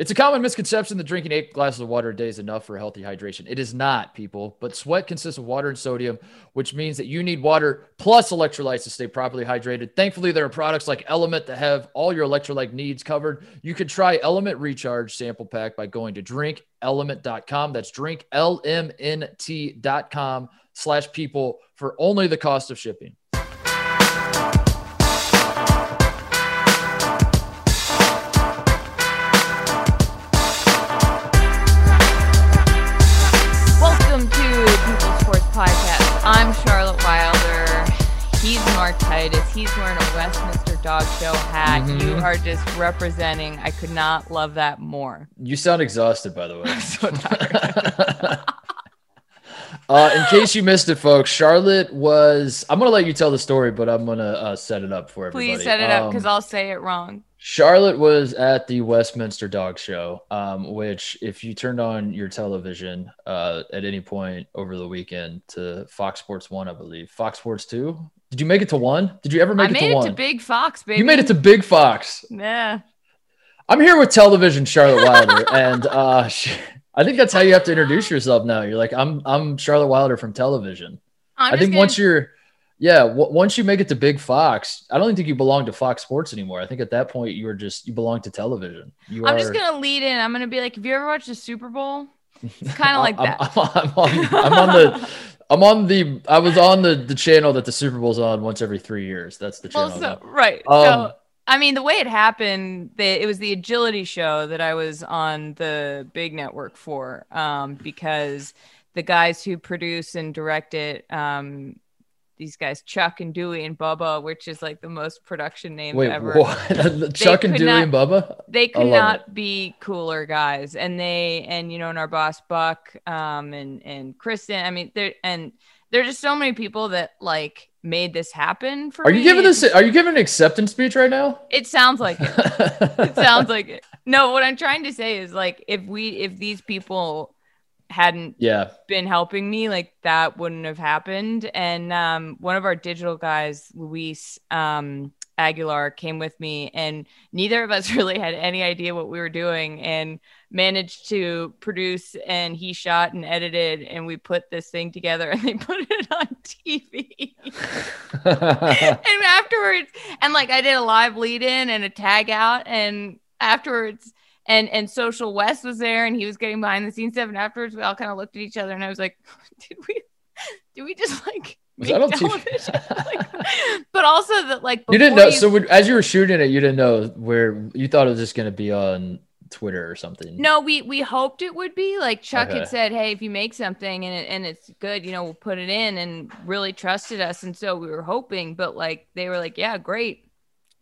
It's a common misconception that drinking eight glasses of water a day is enough for healthy hydration. It is not, people, but sweat consists of water and sodium, which means that you need water plus electrolytes to stay properly hydrated. Thankfully, there are products like Element that have all your electrolyte needs covered. You can try Element Recharge sample pack by going to drinkelement.com. That's drinklmnt.com slash people for only the cost of shipping. Titus. He's wearing a Westminster Dog Show hat. Mhm. You are just representing. I could not love that more. You sound exhausted, by the way. so tired. uh, in case you missed it, folks, Charlotte was. I'm gonna let you tell the story, but I'm gonna uh, set it up for everybody. Please set it up because Um, I'll say it wrong. Charlotte was at the Westminster Dog Show, um, which, if you turned on your television uh, at any point over the weekend to Fox Sports One, I believe Fox Sports Two. Did you make it to one? Did you ever make I it made to it one? to Big Fox, baby. you made it to Big Fox. Yeah. I'm here with television Charlotte Wilder, and uh, sh- I think that's how you have to introduce yourself now. You're like, I'm I'm Charlotte Wilder from television. I'm I think gonna- once you're, yeah, w- once you make it to Big Fox, I don't think you belong to Fox Sports anymore. I think at that point you were just you belong to television. You I'm are. just gonna lead in. I'm gonna be like, have you ever watched the Super Bowl? It's kind of like I'm, that. I'm, I'm on, I'm on the. I'm on the. I was on the the channel that the Super Bowl's on once every three years. That's the channel. Well, so, right. Um, so, I mean, the way it happened, the, it was the agility show that I was on the big network for, um, because the guys who produce and direct it, um, these guys, Chuck and Dewey and Bubba, which is like the most production names Wait, ever. what? Chuck and Dewey not- and Bubba. They could not be cooler guys, and they and you know, and our boss Buck, um, and and Kristen. I mean, there and there are just so many people that like made this happen for Are me. you giving this? Are you giving an acceptance speech right now? It sounds like it. it sounds like it. No, what I'm trying to say is like if we if these people hadn't Yeah. been helping me, like that wouldn't have happened. And um one of our digital guys, Luis um Aguilar, came with me and neither of us really had any idea what we were doing and managed to produce and he shot and edited and we put this thing together and they put it on TV and afterwards and like i did a live lead in and a tag out and afterwards and and social west was there and he was getting behind the scenes stuff and afterwards we all kind of looked at each other and i was like did we did we just like Was that on television? Like, but also that like you didn't know. So when, as you were shooting it, you didn't know where you thought it was just going to be on Twitter or something. no we we hoped it would be like chuck Okay. had said hey if you make something and, it, and it's good you know we'll put it in and really trusted us and so we were hoping but like they were like yeah great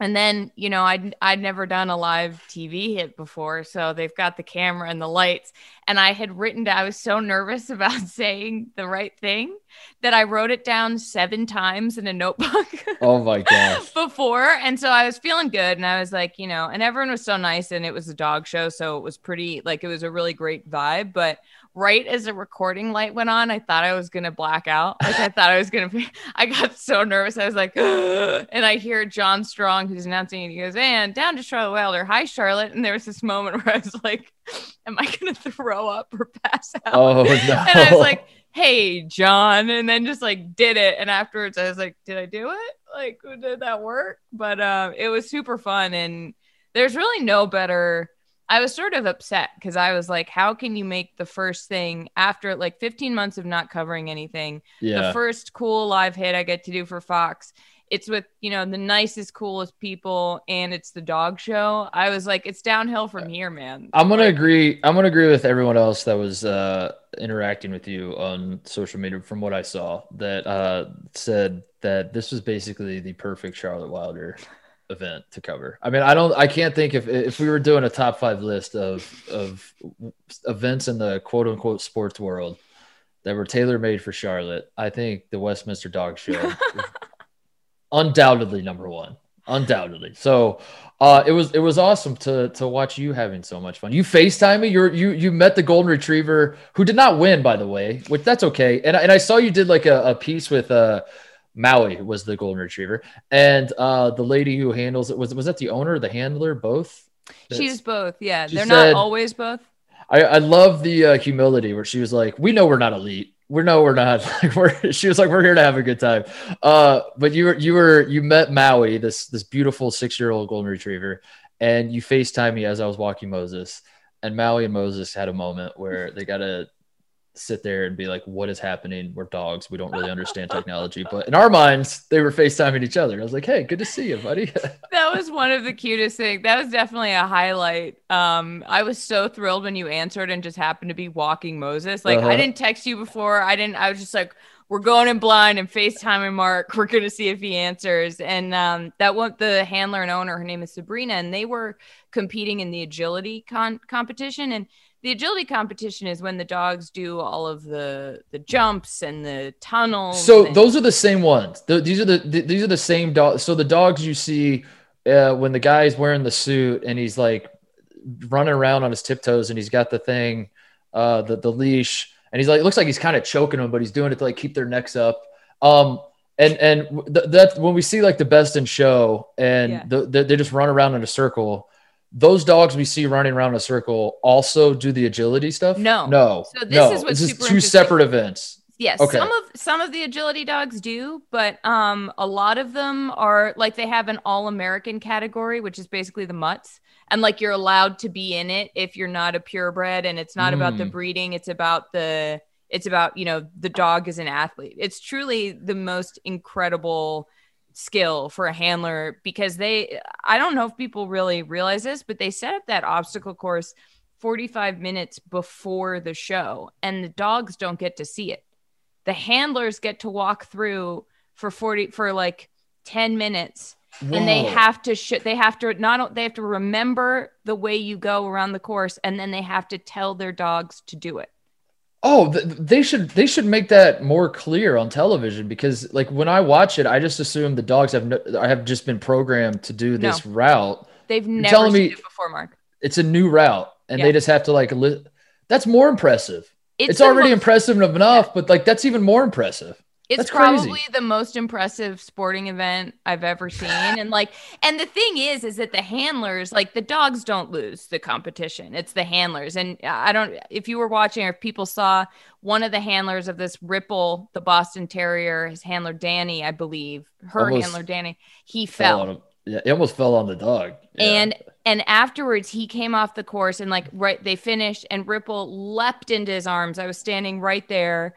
and then you know I'd I'd never done a live TV hit before, so they've got the camera and the lights, and I had written down. I was so nervous about saying the right thing that I wrote it down seven times in a notebook Oh my gosh. before, and so I was feeling good, and I was like, you know, and everyone was so nice, and it was a dog show, so it was pretty like it was a really great vibe, but. Right as the recording light went on, I thought I was gonna black out. Like I thought I was gonna be. I got so nervous. I was like, and I hear John Strong who's announcing and He goes, "And down to Charlotte Wilder. Hi, Charlotte." And there was this moment where I was like, "Am I gonna throw up or pass out?" Oh no. and I was like, "Hey, John," and then just like did it. And afterwards, I was like, "Did I do it? Like, did that work?" But um, it was super fun, and there's really no better. I was sort of upset because I was like, "How can you make the first thing after like 15 months of not covering anything?" yeah. the first cool live hit I get to do for Fox. It's with, you know, the nicest, coolest people, and it's the dog show. I was like, it's downhill from here, man. I'm gonna Like, agree. I'm gonna agree with everyone else that was uh, interacting with you on social media. From what I saw, that uh, said that this was basically the perfect Charlotte Wilder event to cover. I mean, I don't, I can't think if if we were doing a top five list of of events in the quote unquote sports world that were tailor made for Charlotte. I think the Westminster Dog Show, undoubtedly number one. Undoubtedly. So uh, it was it was awesome to to watch you having so much fun. You FaceTime me. You're you you met the golden retriever who did not win, by the way, which that's okay. And I- and I saw you did like a, a piece with uh Maui was the golden retriever, and uh the lady who handles it was was that the owner the handler both. She's both. Yeah, they're said- not always both. I, I love the uh, humility where she was like, "We know we're not elite. We know we're not. Like, we're." She was like, "We're here to have a good time." Uh, but you were you were you met Maui, this this beautiful six year old golden retriever, and you Facetime me as I was walking Moses, and Maui and Moses had a moment where they got to sit there and be like, "What is happening? We're dogs. We don't really understand technology." But in our minds, they were Facetiming each other. I was like, "Hey, good to see you, buddy." That was one of the cutest things. That was definitely a highlight. Um, I was so thrilled when you answered and just happened to be walking Moses. Like Uh-huh. I didn't text you before. I didn't. I was just like, we're going in blind and FaceTiming Mark. We're gonna see if he answers. And um, that one, the handler and owner, her name is Sabrina, and they were competing in the agility con- competition. And the agility competition is when the dogs do all of the the jumps and the tunnels. So and- those are the same ones. Th- these are the th- these are the same dogs. So the dogs you see uh, when the guy's wearing the suit and he's like running around on his tiptoes and he's got the thing, uh, the the leash, and he's like, it looks like he's kind of choking them, but he's doing it to like keep their necks up. Um, and and th- that's when we see like the best in show, and Yeah. the, the, they just run around in a circle. Those dogs we see running around a circle also do the agility stuff. No. no. So this no. is what's this is two separate events. Yes, Okay. some of some of the agility dogs do, but um, a lot of them are like they have an all-American category, which is basically the mutts, and like you're allowed to be in it if you're not a purebred, and it's not about the Mm. breeding; it's about the it's about you know the dog is an athlete. It's truly the most incredible skill for a handler because they I don't know if people really realize this, but they set up that obstacle course 45 minutes before the show and the dogs don't get to see it. The handlers get to walk through for 40 for like 10 minutes and they have to sh- they have to not they have to remember the way you go around the course and then they have to tell their dogs to do it. Oh, they should they should make that more clear on television because like when I watch it, I just assume the dogs have no, I have just been programmed to do this route. They've never telling seen me- it before, Mark. It's a new route, and Yeah. they just have to like. Li- that's more impressive. It's, the already most- impressive enough, but like that's even more impressive. It's That's crazy. probably the most impressive sporting event I've ever seen. And like, and the thing is, is that the handlers, like the dogs don't lose the competition. It's the handlers. And I don't, if you were watching or if people saw one of the handlers of this Ripple, the Boston Terrier, his handler Danny, I believe, her Almost handler Danny, he Fell fell. Yeah, it almost fell on the dog. Yeah. And and afterwards he came off the course and like right they finished and Ripple leapt into his arms. I was standing right there.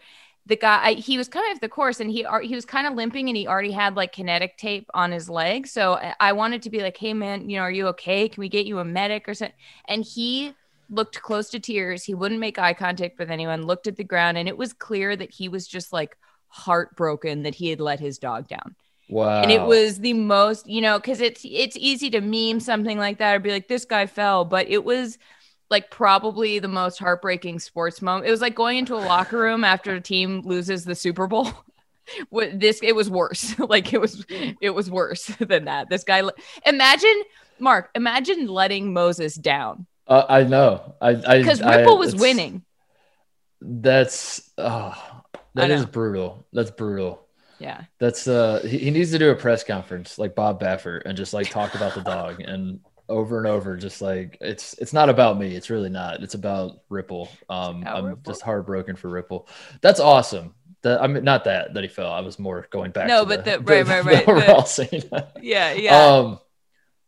The guy I, he was coming off the course and he he was kind of limping and he already had like kinetic tape on his leg. So I, I wanted to be like, "Hey man, you know, are you okay? Can we get you a medic or something?" And he looked close to tears. He wouldn't make eye contact with anyone. Looked at the ground and it was clear that he was just like heartbroken that he had let his dog down wow, and it was the most you know because it's it's easy to meme something like that or be like this guy fell but it was like probably the most heartbreaking sports moment. It was like going into a locker room after a team loses the super bowl. What this it was worse. Like it was it was worse than that. This guy imagine mark imagine letting moses down. Uh, I know. I because I- I- ripple was winning. That's oh, that is brutal. That's brutal. yeah. That's uh he, he needs to do a press conference like Bob Baffert and just like talk about the dog and over and over just like it's it's not about me it's really not it's about Ripple um about I'm Ripple. just heartbroken for Ripple that's awesome that I mean not that that he fell I was more going back No, to but the- right, right, right, the the- scene. yeah yeah um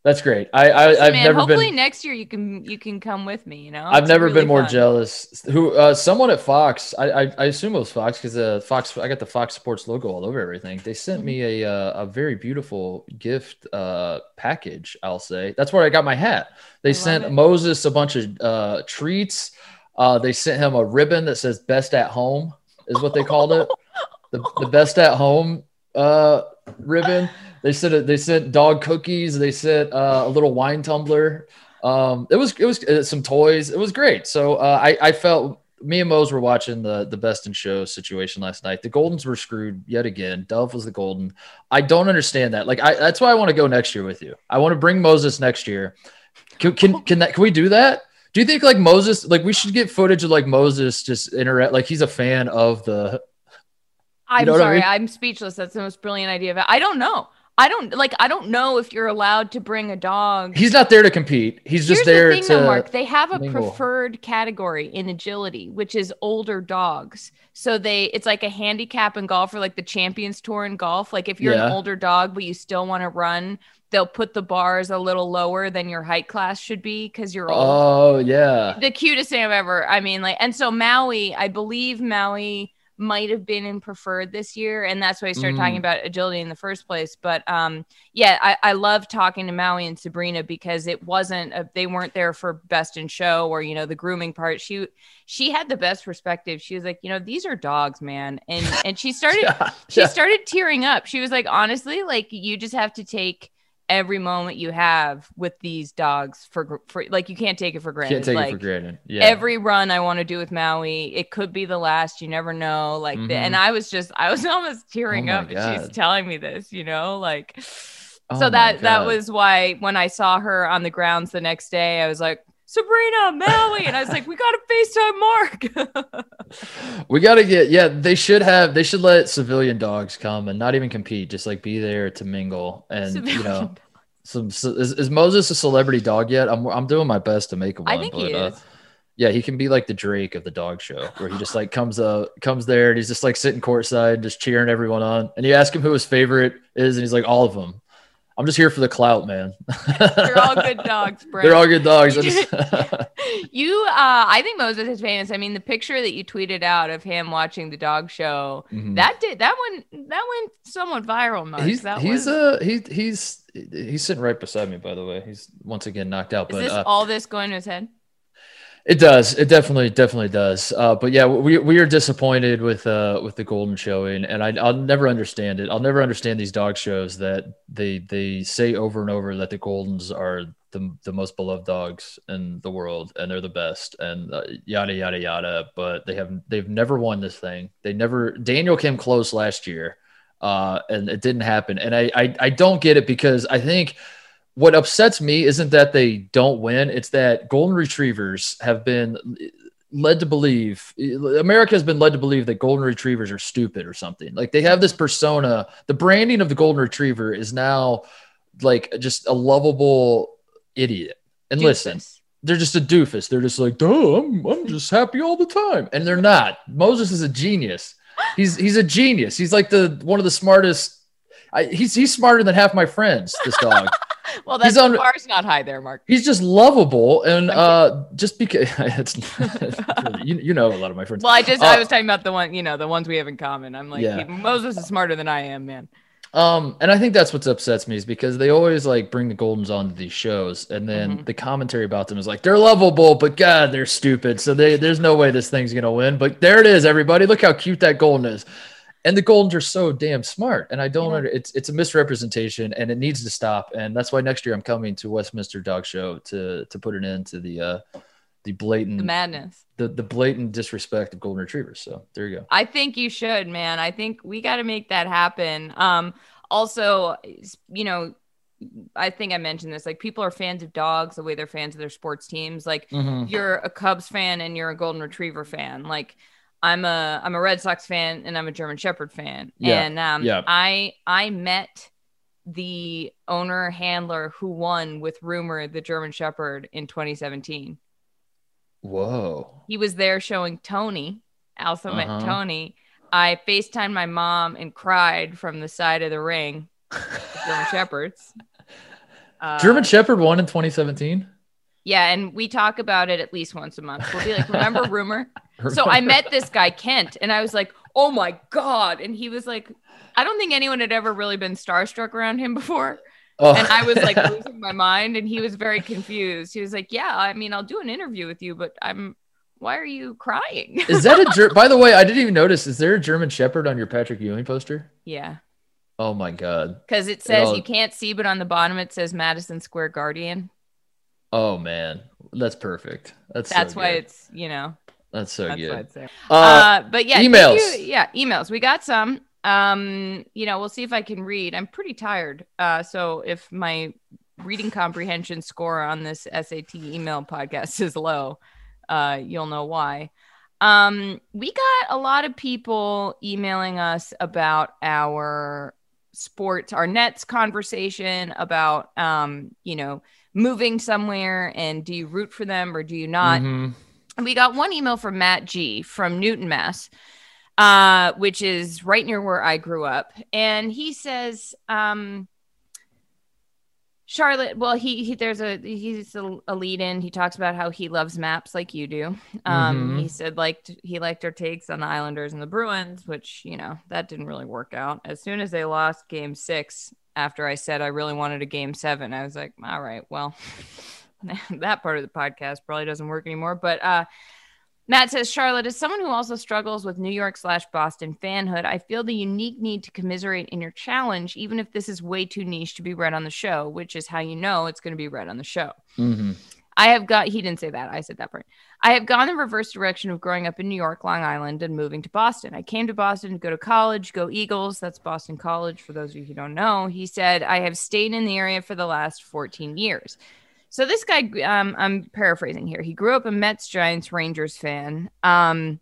that's great I, I I've man, never hopefully been next year you can you can come with me you know I've It's never really been more fun. jealous. Who uh, someone at Fox? I, I I assume it was Fox because uh, Fox. I got the Fox Sports logo all over everything. They sent Mm-hmm. me a uh, a very beautiful gift uh, package. I'll say that's where I got my hat. They I sent. Moses a bunch of uh, treats. Uh, they sent him a ribbon that says "Best at Home" is what they called it. The the Best at Home uh, ribbon. They sent they sent dog cookies. They sent uh, a little wine tumbler. Um, it was it was uh, some toys. It was great. So uh, I I felt me and Mose were watching the the best in show situation last night. The Goldens were screwed yet again. Dove was the Golden. I don't understand that. Like I that's why I want to go next year with you. I want to bring Moses next year. Can can can that can we do that? Do you think like Moses like we should get footage of like Moses just interact like he's a fan of the I'm know what I sorry, mean? I'm speechless. That's the most brilliant idea of it. I don't know. I don't like. I don't know if you're allowed to bring a dog. He's not there to compete. He's just Here's there the thing, to. though, Mark. They have a mingle. preferred category in agility, which is older dogs. So they, it's like a handicap in golf or like the Champions Tour in golf. Like if you're an older dog but you still want to run, they'll put the bars a little lower than your height class should be because you're old. Oh yeah. the cutest thing I've ever. I mean, like, and so Maui, I believe Maui might have been in preferred this year, and that's why I started talking Mm. about agility in the first place. But um, yeah, I, I love talking to Maui and Sabrina because it wasn't a, they weren't there for best in show or you know the grooming part. She she had the best perspective. She was like, you know, these are dogs, man, and and she started Yeah, she yeah. started tearing up. She was like, honestly, like you just have to take every moment you have with these dogs for for like you can't take it for granted. Can't take like, it for granted. Yeah. every run I want to do with Maui, it could be the last. You never know. Like, the, Mhm. and I was just, I was almost tearing Oh up. And she's telling me this, you know, like. Oh so that that was why when I saw her on the grounds the next day, I was like, Sabrina, Maui, and I was like, we got to Facetime Mark. we got to get yeah they should have they should let civilian dogs come and not even compete. Just like be there to mingle. And you know some so, is, is moses a celebrity dog yet? I'm, I'm doing my best to make him one I think he but, uh, is. yeah he can be like the drake of the dog show where he just like comes uh comes there and he's just like sitting courtside just cheering everyone on. And you ask him who his favorite is and he's like all of them i'm just here for the clout man They're all good dogs, bro. they're all good dogs You just- you, uh, I think Moses is famous. I mean, the picture that you tweeted out of him watching the dog show, Mhm. that did that one that went somewhat viral. Mark. he's that he's was, uh he he's he's sitting right beside me by the way he's once again knocked out is but this uh, all this going to his head? It does. It definitely definitely does. Uh but yeah we we are disappointed with uh with the golden showing and I, i'll never understand it. I'll never understand these dog shows that they they say over and over that the goldens are the, the most beloved dogs in the world and they're the best and uh, yada yada yada. But they have they've never won this thing. They never daniel came close last year uh and it didn't happen. And i i, I don't get it because i think what upsets me isn't that they don't win it's that golden retrievers have been led to believe america has been led to believe that golden retrievers are stupid or something. Like they have this persona the branding of the golden retriever is now like just a lovable idiot. And listen they're just a doofus. They're just like duh I'm, I'm just happy all the time. And they're not. Moses is a genius. He's he's a genius. He's like the one of the smartest I, he's he's smarter than half my friends this dog Well, that's on- bar's not high there, Mark. he's just lovable and uh just because it's you, you know a lot of my friends Well, I just I Uh, was talking about the one, you know, the ones we have in common. I'm like, Yeah. Moses is smarter than I am, man. um and i think that's what upsets me is because they always like bring the goldens onto these shows and then Mhm. the commentary about them is like they're lovable but god they're stupid so they there's no way this thing's gonna win but there it is everybody look how cute that golden is and the goldens are so damn smart and i don't Yeah. under, it's it's a misrepresentation and it needs to stop and that's why next year i'm coming to westminster dog show to to put an end to the uh the blatant The madness. the, the blatant disrespect of golden retrievers so there you go I think you should, man. I think we got to make that happen. Um, also, you know, I think I mentioned this. Like, people are fans of dogs the way they're fans of their sports teams. Like, Mhm. you're a Cubs fan and you're a Golden Retriever fan. Like, I'm a I'm a Red Sox fan and I'm a German Shepherd fan. Yeah, And um, yeah. I I met the owner handler who won with Rumor the German Shepherd in 2017. whoa He was there showing Tony. I also met Uh-huh. Tony. I FaceTimed my mom and cried from the side of the ring. German Shepherds. Uh, german shepherd won in 2017 Yeah, and we talk about it at least once a month. We'll be like, remember rumor? So I met this guy, Kent, and I was like, oh my God. And he was like, I don't think anyone had ever really been starstruck around him before. oh. And I was like losing my mind, and he was very confused. He was like, Yeah, I mean, I'll do an interview with you, but I'm why are you crying? Is that a ger- by the way, I didn't even notice. Is there a German Shepherd on your Patrick Ewing poster? yeah. Oh my god. Because it says all- you can't see, but on the bottom it says Madison Square Guardian. Oh man. That's perfect. That's so That's why good. it's, you know, That's so that's good. Uh, Uh, but yeah, emails. you- yeah, emails. We got some. Um, you know, we'll see if I can read. I'm pretty tired. Uh, so if my reading comprehension score on this SAT email podcast is low, uh, you'll know why. Um, we got a lot of people emailing us about our sports, our Nets conversation about, um, you know, moving somewhere and do you root for them or do you not? Mm-hmm. We got one email from Matt G from Newton, Mass, uh, which is right near where I grew up. And he says, um, Charlotte, well, he, he there's a he's a, a, lead in. He talks about how he loves maps like you do. Um, mm-hmm. He said liked he liked our takes on the Islanders and the Bruins, which you know that didn't really work out. As soon as they lost Game Six, after I said I really wanted a Game Seven, I was like, all right, well, that part of the podcast probably doesn't work anymore. But uh, Matt says, Charlotte, as someone who also struggles with New York slash Boston fanhood, I feel the unique need to commiserate in your challenge, even if this is way too niche to be read on the show, which is how you know it's going to be read on the show. Mm-hmm. I have got, he didn't say that. I said that part. I have gone the reverse direction of growing up in New York, Long Island, and moving to Boston. I came to Boston to go to college, go Eagles. That's Boston College, for those of you who don't know. He said, I have stayed in the area for the last 14 years. So this guy, um, I'm paraphrasing here. He grew up a Mets, Giants, Rangers fan. Um,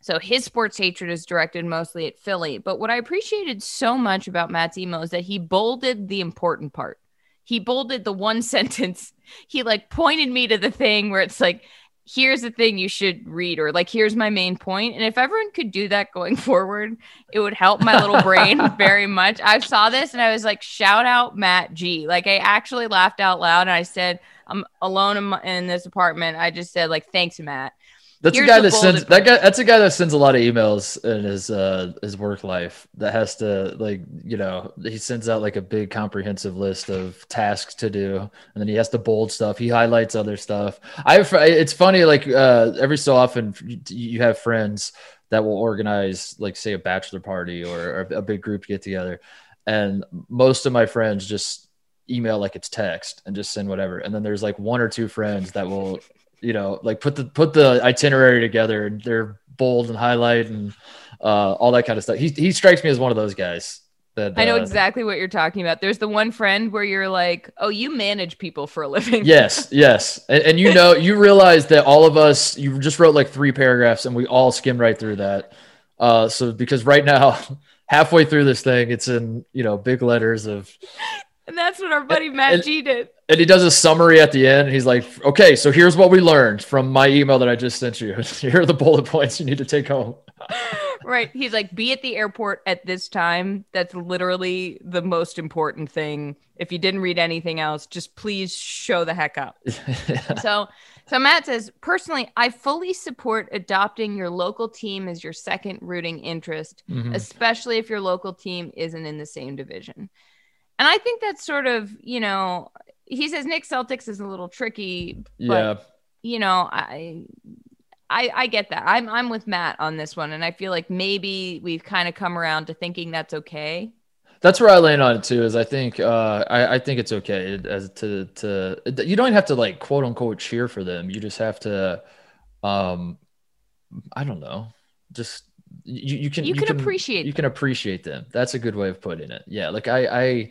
so his sports hatred is directed mostly at Philly. But what I appreciated so much about Matt's email is that he bolded the important part. He bolded the one sentence. He like pointed me to the thing where it's like, here's the thing you should read or like here's my main point. and if everyone could do that going forward it would help my little brain very much i saw this and i was like shout out matt g like i actually laughed out loud and i said i'm alone in, my, in this apartment i just said like thanks matt that's Here's a guy that sends that guy. That's a guy that sends a lot of emails in his uh his work life. That has to like you know he sends out like a big comprehensive list of tasks to do, and then he has to bold stuff. He highlights other stuff. I it's funny like uh every so often you have friends that will organize like say a bachelor party or, or a big group get together, and most of my friends just email like it's text and just send whatever. And then there's like one or two friends that will you know, like put the put the itinerary together and they're bold and highlight and uh, all that kind of stuff. He he strikes me as one of those guys. That, I know uh, exactly what you're talking about. There's the one friend where you're like, "Oh, you manage people for a living." Yes, yes, and, and you know, you realize that all of us, you just wrote like three paragraphs, and we all skimmed right through that. Uh, so because right now, halfway through this thing, it's in you know big letters of and that's what our buddy Matt and, G did. And he does a summary at the end. He's like, okay, so here's what we learned from my email that I just sent you. Here are the bullet points you need to take home. right. He's like, be at the airport at this time. That's literally the most important thing. If you didn't read anything else, just please show the heck up. So so Matt says, personally, I fully support adopting your local team as your second rooting interest, mm-hmm. especially if your local team isn't in the same division. And I think that's sort of, you know, he says Knicks Celtics is a little tricky, but yeah. you know, I I, I get that. I'm I'm with Matt on this one, and I feel like maybe we've kind of come around to thinking that's okay. That's where I land on it too. Is I think uh, I, I think it's okay as to to you don't have to like quote unquote cheer for them. You just have to, um, I don't know, just you, you can you, you can, can, appreciate you them. can appreciate them. That's a good way of putting it. Yeah, like I I,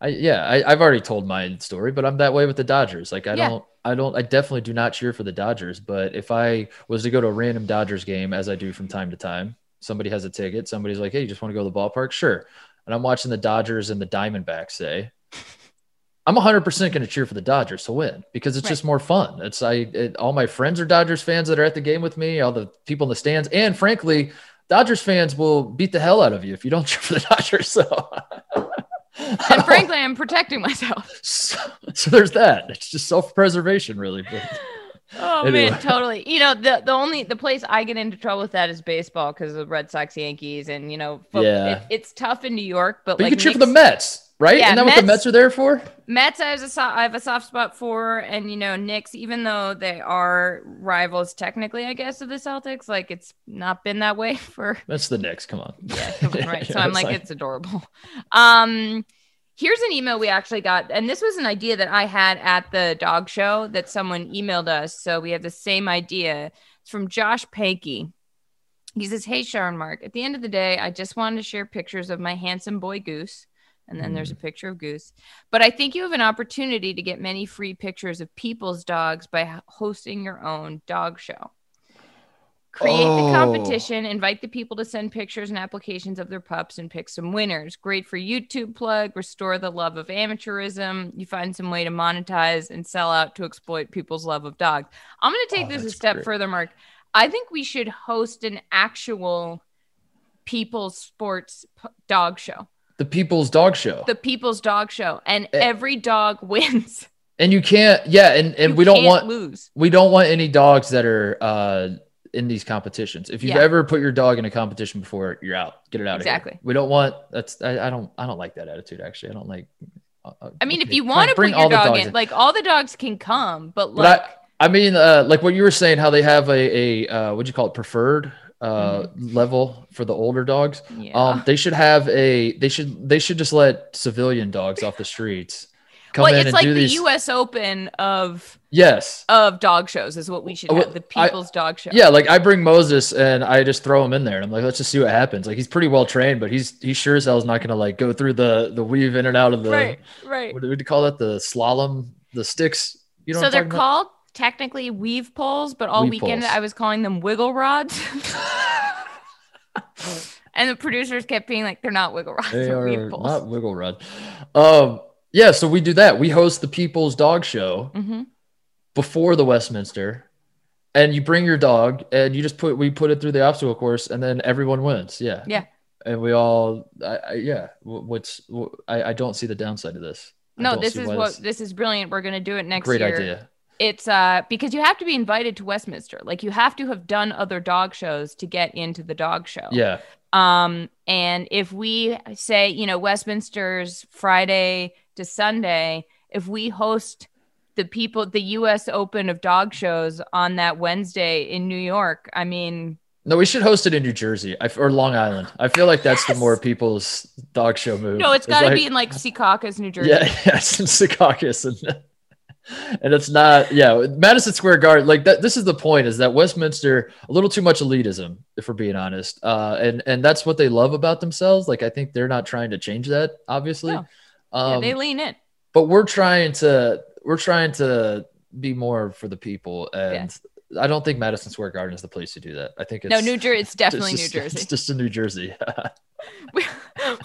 I yeah I, have already told my story, but I'm that way with the Dodgers. Like I yeah. don't I don't I definitely do not cheer for the Dodgers. But if I was to go to a random Dodgers game, as I do from time to time, somebody has a ticket, somebody's like, hey, you just want to go to the ballpark? Sure. And I'm watching the Dodgers and the Diamondbacks say. I'm 100% going to cheer for the Dodgers to win because it's right. just more fun. It's I it, all my friends are Dodgers fans that are at the game with me, all the people in the stands, and frankly, Dodgers fans will beat the hell out of you if you don't cheer for the Dodgers. So, and frankly, I'm protecting myself. So, so there's that. It's just self preservation, really. But, oh anyway. man, totally. You know, the the only the place I get into trouble with that is baseball because of the Red Sox, Yankees, and you know, yeah. It, it's tough in New York. But, but like you can cheer Knicks, for the Mets right? Yeah, Isn't that Mets, what the Mets are there for? Mets, I have, a so- I have a soft spot for, and you know, Knicks, even though they are rivals technically, I guess, of the Celtics, like it's not been that way for. That's the Knicks. Come on. Yeah, right. So I'm like, like, it's adorable. Um, here's an email we actually got, and this was an idea that I had at the dog show that someone emailed us. So we have the same idea. It's from Josh Pankey. He says, Hey, Sharon Mark, at the end of the day, I just wanted to share pictures of my handsome boy Goose and then there's a mm. picture of Goose. But I think you have an opportunity to get many free pictures of people's dogs by hosting your own dog show. Create Oh. the competition, invite the people to send pictures and applications of their pups and pick some winners. Great for YouTube plug, restore the love of amateurism. You find some way to monetize and sell out to exploit people's love of dogs. I'm going to take Oh, this a step great. further, Mark. I think we should host an actual people's sports p- dog show, The People's Dog Show. the people's dog show, and Eh. every dog wins. and you can't, yeah, and, and You we don't want lose. we don't want any dogs that are uh in these competitions. If you've Yeah. ever put your dog in a competition before, you're out. Get it out of Exactly. here. We don't want that's I, I don't I don't like that attitude actually. I don't like uh, uh, I mean, if you want to bring your dog dogs in, like all the dogs can come, but But like. I mean, uh, like what you were saying, how they have a, a uh, what'd you call it, preferred uh, level for the older dogs. Mm-hmm. yeah. Um, they should have a. They should. They should just let civilian dogs off the streets come well, it's like the these. U.S. Open of yes. of dog shows is what we should Uh, have. The I- People's Dog Show. Yeah, like I bring Moses and I just throw him in there, and I'm like, let's just see what happens. Like he's pretty well trained, but he's he sure as hell is not gonna like go through the the weave in and out of the right, right. what do we call that? The slalom, the sticks. You know, so they're called technically weave poles, but all Weave weekend poles. I was calling them wiggle rods. and the producers kept being like, "They're not wiggle rods, They they're are weave poles." not wiggle rod. Um, yeah, so we do that. We host the People's Dog Show hmm before the Westminster, and you bring your dog, and you just put we put it through the obstacle course, and then everyone wins. Yeah, Yeah. and we all, I, I, yeah. What's I, I don't see the downside of this. No, this is what this- this is brilliant. We're gonna do it next year. great year. idea. It's uh because you have to be invited to Westminster. Like you have to have done other dog shows to get into the dog show. Yeah, Um, and if we say, you know, Westminster's Friday to Sunday, if we host the people, the US Open of dog shows on that Wednesday in New York, I mean, no, we should host it in New Jersey or Long Island. I feel like that's the more people's dog show move. no, it's got to like- be in like Secaucus, New Jersey. Yeah, yeah, it's in Secaucus, and and it's not. Yeah, Madison Square Garden. Like that. This is the point: is that Westminster a little too much elitism, if we're being honest. Uh, and and that's what they love about themselves. Like I think they're not trying to change that, obviously. No. Um, Yeah, they lean in. but we're trying to we're trying to be more for the people, and I don't think Madison Square Garden is the place to do that. I think it's No, New Jersey. It's definitely just- New Jersey. It's just in New Jersey.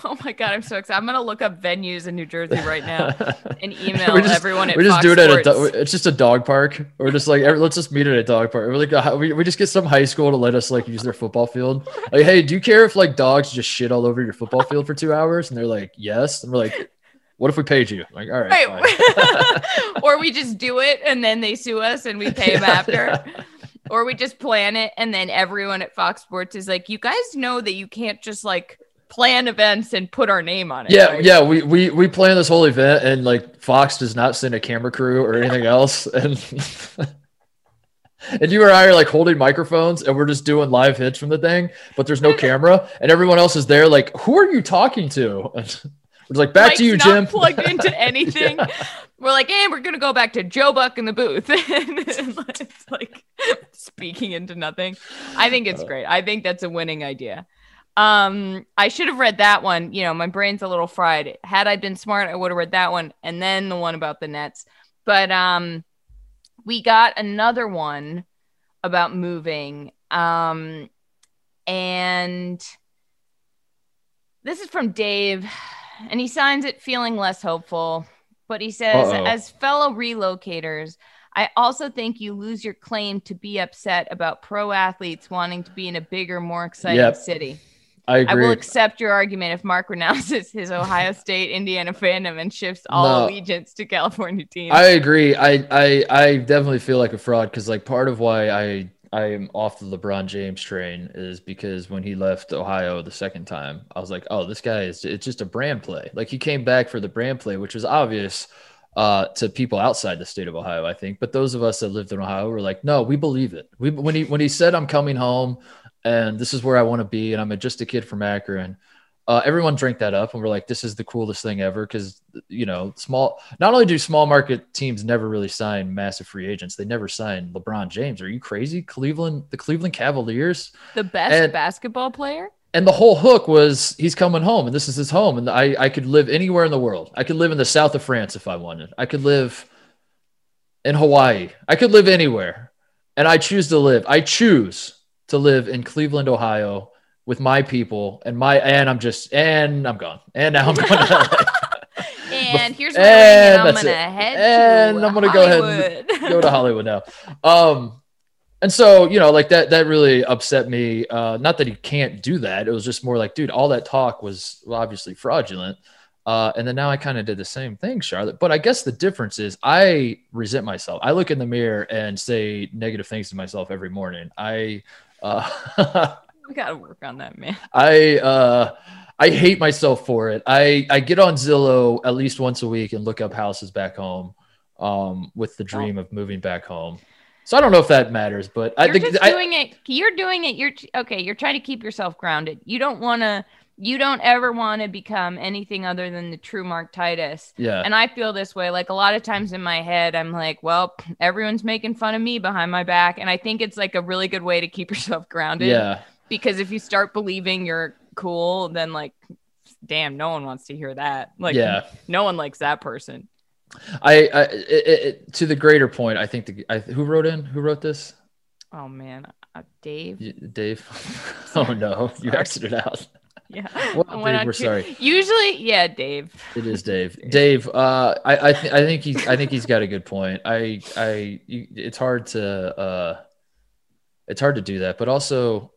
oh my god, I'm so excited. I'm gonna look up venues in New Jersey right now and email just- everyone at we just Fox do it at a do- it's just a dog park or just like every, let's just meet at a dog park we're like uh, we, we just get some high school to let us like use their football field like hey do you care if like dogs just shit all over your football field for two hours and they're like yes and we're like what if we paid you like all right. Right. or we just do it and then they sue us and we pay them Yeah, after. yeah. Or we just plan it and then everyone at Fox Sports is like, you guys know that you can't just like plan events and put our name on it. yeah right? yeah we, we we plan this whole event and like fox does not send a camera crew or anything else and and you and i are like holding microphones and we're just doing live hits from the thing but there's no camera and everyone else is there like who are you talking to we're like back Mike's to you not jim plugged into anything. Yeah. We're like, hey, we're gonna go back to Joe Buck in the booth. and it's like speaking into nothing. I think Uh. it's great. I think that's a winning idea. Um, I should have read that one. You know, my brain's a little fried. Had I been smart, I would have read that one and then the one about the Nets. But um, we got another one about moving. Um, and this is from Dave, and he signs it feeling less hopeful. But he says, Uh-oh. as fellow relocators, I also think you lose your claim to be upset about pro athletes wanting to be in a bigger, more exciting Yep. city. i I will accept your argument if Mark renounces his Ohio State, Indiana fandom and shifts all No. allegiance to California teams. I agree. I I I definitely feel like a fraud because like part of why I I am off the LeBron James train is because when he left Ohio the second time, I was like, oh, this guy is it's just a brand play. Like he came back for the brand play, which was obvious uh, to people outside the state of Ohio, I think. But those of us that lived in Ohio were like, no, we believe it. We when he when he said I'm coming home and this is where I want to be, and I'm just a kid from Akron. Uh, everyone drank that up and we're like, this is the coolest thing ever because you know, small. Not only do small market teams never really sign massive free agents, they never sign LeBron James. Are you crazy? Cleveland, the Cleveland Cavaliers, the best and- basketball player. and the whole hook was he's coming home and this is his home, and I I could live anywhere in the world. I could live in the south of France if I wanted. I could live in Hawaii. I could live anywhere, and I choose to live. I choose to live in Cleveland, Ohio, with my people and my and I'm just and I'm gone. And now I'm going to and here's my And I'm gonna it. head And to I'm gonna go ahead and go to Hollywood now. Um, and so you know, like that that really upset me. Uh, not that he can't do that. It was just more like, dude, all that talk was obviously fraudulent. Uh, and then now I kind of did the same thing, Charlotte. But I guess the difference is I resent myself. I look in the mirror and say negative things to myself every morning. I, uh, we gotta work on that, man. I, uh, I hate myself for it. I, I get on Zillow at least once a week and look up houses back home, um, with the dream of moving back home. So I don't know if that matters, but I You're think just I, doing it. You're doing it. You're okay. You're trying to keep yourself grounded. You don't want to. You don't ever want to become anything other than the true Mark Titus. yeah, And I feel this way. Like a lot of times in my head, I'm like, well, everyone's making fun of me behind my back. And I think it's like a really good way to keep yourself grounded. yeah. Because if you start believing you're cool, then like, damn, no one wants to hear that. Like, Yeah. no one likes that person. I, I it, it, to the greater point, I think the I, who wrote in who wrote this, Oh man, uh, Dave. Y- Dave. oh no, you exited out. Yeah. Well, Dave, we're sorry. Usually, yeah, Dave. It is Dave. Dave, uh, I I, th- I think he's I think he's got a good point. I I you, it's hard to uh, it's hard to do that, but also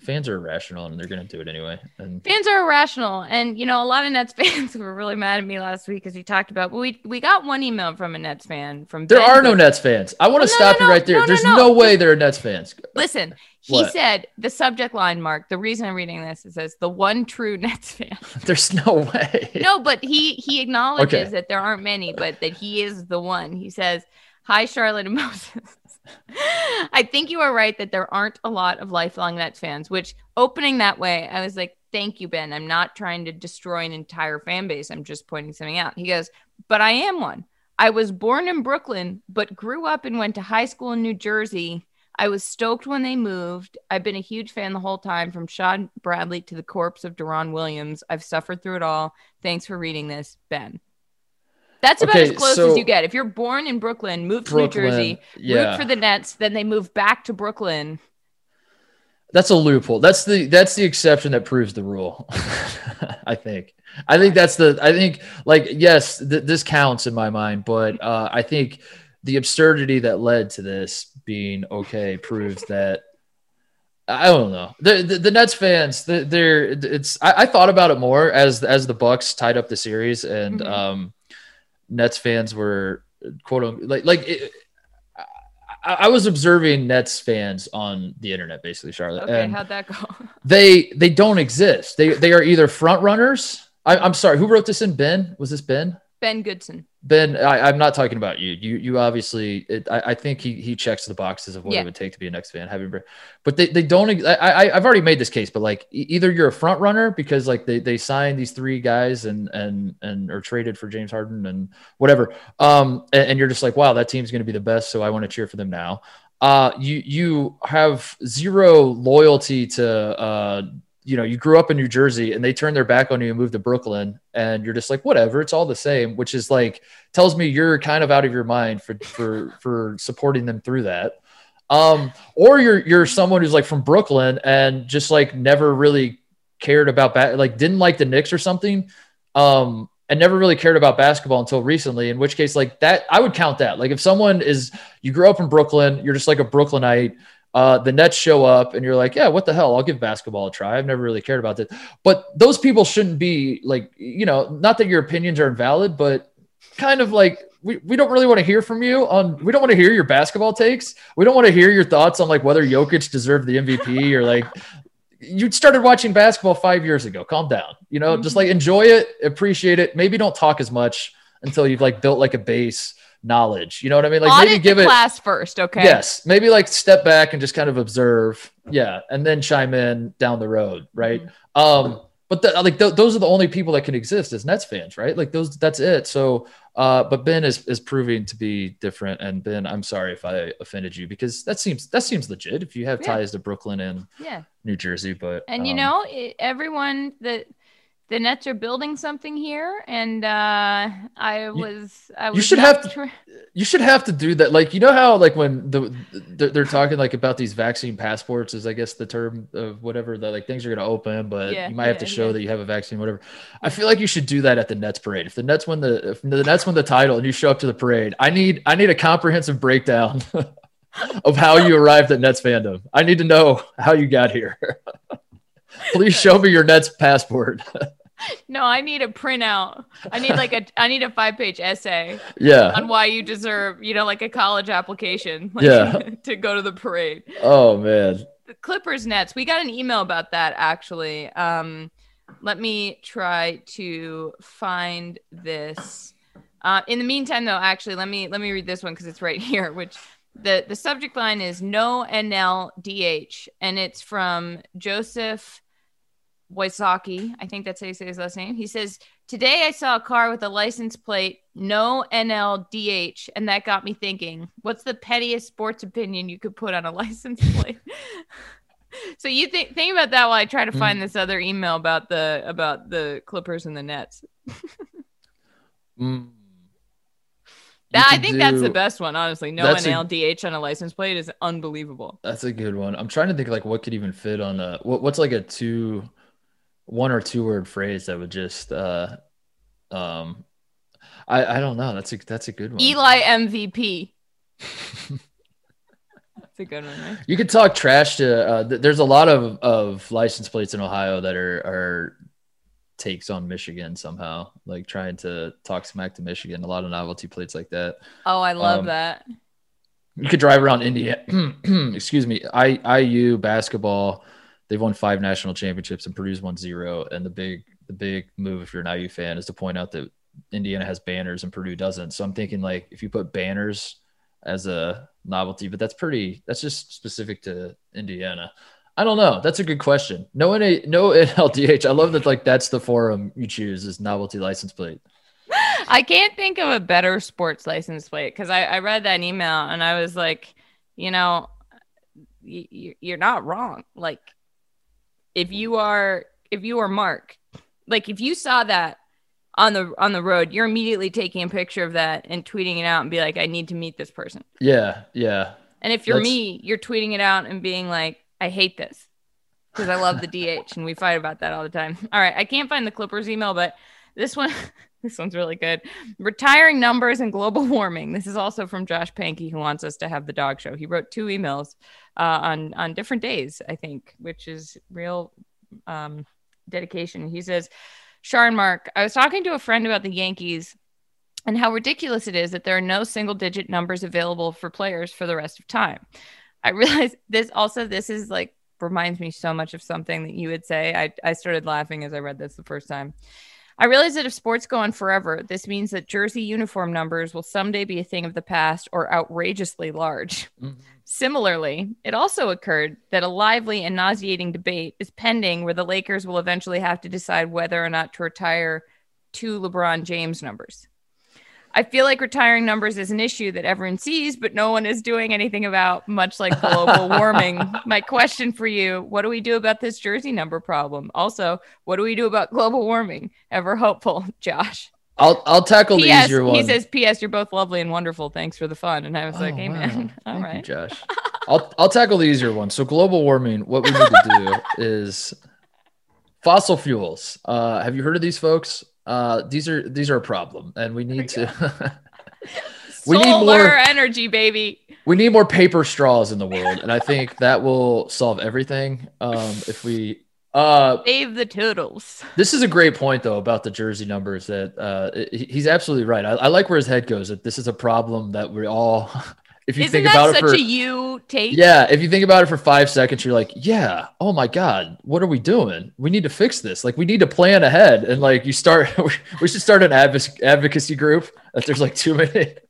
fans are irrational and they're gonna do it anyway. And Fans are irrational, and you know a lot of Nets fans were really mad at me last week because we talked about. Well, we we got one email from a Nets fan from. there Ben are no Nets fans. I want to oh, Well, no, stop no, you right there. no, no, There's no. no way there are Nets fans. Listen, he What? said the subject line, Mark. The reason I'm reading this it says the one true Nets fan. There's no way. no, but he he acknowledges Okay. that there aren't many, but that he is the one. He says, "Hi, Charlotte and Moses." I think you are right that there aren't a lot of lifelong Nets fans. Which opening that way, I was like, "Thank you, Ben. I'm not trying to destroy an entire fan base. I'm just pointing something out." He goes, "But I am one. I was born in Brooklyn, but grew up and went to high school in New Jersey." I was stoked when they moved. I've been a huge fan the whole time, from Shawn Bradley to the corpse of Deron Williams. I've suffered through it all. Thanks for reading this, Ben. That's about Okay, as close so- as you get. If you're born in Brooklyn, move to Brooklyn, New Jersey, yeah. root for the Nets, then they move back to Brooklyn. That's a loophole. That's the that's the exception that proves the rule. I think. I think that's the. I think like yes, th- this counts in my mind, but uh, I think the absurdity that led to this being okay proves that. I don't know. The the, the Nets fans, the- they're it's. I, I thought about it more as as the Bucks tied up the series, and Mhm. um, Nets fans were quote unquote like like. It, I, I was observing Nets fans on the internet, basically, Charlotte, Okay, and how'd that go? they they don't exist. They they are either front runners. I, I'm sorry, who wrote this in? Ben? Was this Ben? Ben Goodson. Ben, I, I'm not talking about you. You you obviously, it, I, I think he he checks the boxes of what Yeah. it would take to be a Nets fan. Having, but they, they don't. I, I I've already made this case, but like either you're a front runner because like they they signed these three guys and and and are traded for James Harden and whatever. Um, and, and you're just like, wow, that team's going to be the best, so I want to cheer for them now. Uh, you you have zero loyalty to uh you know, you grew up in New Jersey and they turn their back on you and move to Brooklyn and you're just like, whatever, it's all the same, which is like tells me you're kind of out of your mind for for for supporting them through that. Um, or you're you're someone who's like from Brooklyn and just like never really cared about ba- like didn't like the Knicks or something. Um, and never really cared about basketball until recently, in which case, like that, I would count that. Like if someone is, you grew up in Brooklyn, you're just like a Brooklynite, uh, the Nets show up and you're like, yeah, what the hell? I'll give basketball a try. I've never really cared about this. But those people shouldn't be like, you know, not that your opinions are invalid, but kind of like, we, we don't really want to hear from you on, we don't want to hear your basketball takes. We don't want to hear your thoughts on like whether Jokic deserved the MVP or like, you started watching basketball five years ago. Calm down. You know, just like enjoy it, appreciate it. Maybe don't talk as much until you've like built like a base knowledge. You know what I mean? Like Audit maybe give it class first, okay? Yes, maybe like step back and just kind of observe, yeah, and then chime in down the road, right? Mhm. Um, but the, like th- those are the only people that can exist as Nets fans, right? Like those, that's it. So, uh, but Ben is is proving to be different, and Ben, I'm sorry if I offended you because that seems that seems legit if you have Yeah. ties to Brooklyn and Yeah. New Jersey, but And you um, know, it, everyone that the Nets are building something here, and uh, I was I was you should have to you should have to do that. Like you know how like when the they're, they're talking like about these vaccine passports is I guess the term of whatever that like things are going to open, but Yeah, you might have to show yeah. that you have a vaccine, whatever. I feel like you should do that at the Nets parade. If the Nets win the if the Nets win the title and you show up to the parade, I need I need a comprehensive breakdown of how you arrived at Nets fandom. I need to know how you got here. Please show me your Nets passport. no, I need a printout. I need like a I need a five page essay yeah. on why you deserve, you know, like a college application, like, Yeah. to go to the parade. Oh man. The Clippers Nets. We got an email about that actually. Um, let me try to find this. Uh, in the meantime, though, actually, let me let me read this one because it's right here. Which the the subject line is no NLDH, and it's from Joseph Wysocki. I think that's how you say his last name. He says, Today I saw a car with a license plate, no NLDH, and that got me thinking, what's the pettiest sports opinion you could put on a license plate? so you think think about that while I try to Mm. find this other email about the about the Clippers and the Nets. Mm. That, I think that's the best one, honestly. No a- NLDH on a license plate is unbelievable. That's a good one. I'm trying to think like what could even fit on a what, what's like a two one or two word phrase that would just uh um I I don't know. That's a that's a good one. Eli MVP. That's a good one, right? You could talk trash to uh th- there's a lot of of license plates in Ohio that are are takes on Michigan somehow, like trying to talk smack to Michigan. A lot of novelty plates like that. Oh, I love Um, that. You could drive around India. excuse me. I IU basketball. They've won five national championships and Purdue's won zero. And the big the big move if you're an IU fan is to point out that Indiana has banners and Purdue doesn't. So I'm thinking like if you put banners as a novelty, but that's pretty that's just specific to Indiana. I don't know. That's a good question. No NA, no NLDH. I love that like that's the forum you choose is novelty license plate. I can't think of a better sports license plate because I, I read that email and I was like, you know, you're not wrong. Like, if you are if you are Mark, like if you saw that on the on the road, you're immediately taking a picture of that and tweeting it out and be like, I need to meet this person. Yeah, yeah. And if you're That's- me, you're tweeting it out and being like, I hate this because I love the DH and we fight about that all the time. All right, I can't find the Clippers email, but this one, this one's really good. Retiring numbers and global warming. This is also from Josh Pankey, who wants us to have the dog show. He wrote two emails uh, on on different days, I think, which is real um, dedication. He says, Sharon Mark, I was talking to a friend about the Yankees and how ridiculous it is that there are no single digit numbers available for players for the rest of time. I realize this also, this is like reminds me so much of something that you would say. I, I started laughing as I read this the first time. I realize that if sports go on forever, this means that jersey uniform numbers will someday be a thing of the past or outrageously large. Mhm. Similarly, it also occurred that a lively and nauseating debate is pending where the Lakers will eventually have to decide whether or not to retire two LeBron James numbers. I feel like retiring numbers is an issue that everyone sees, but no one is doing anything about, much like global warming. My question for you what do we do about this jersey number problem? Also, what do we do about global warming? Ever hopeful, Josh. I'll I'll tackle the easier one. He says, P.S. You're both lovely and wonderful. Thanks for the fun. And I was like, Oh, hey, wow. man. All Thank right. you, Josh. I'll I'll tackle the easier one. So global warming, what we need to do is fossil fuels. Uh, have you heard of these folks? Uh, these are these are a problem, and we need to. we need Solar more. energy, baby. We need more paper straws in the world, and I think that will solve everything. Um, if we. Uh, Save the turtles. this is a great point though about the jersey numbers. That uh, he- he's absolutely right. I, I like where his head goes. That this is a problem that we all. If you Isn't think that about such it for a you take? Yeah, if you think about it for five seconds, you're like, yeah, oh my God, what are we doing? We need to fix this. Like, we need to plan ahead. And like, you start, we should start an advoc- advocacy group that there's like too many.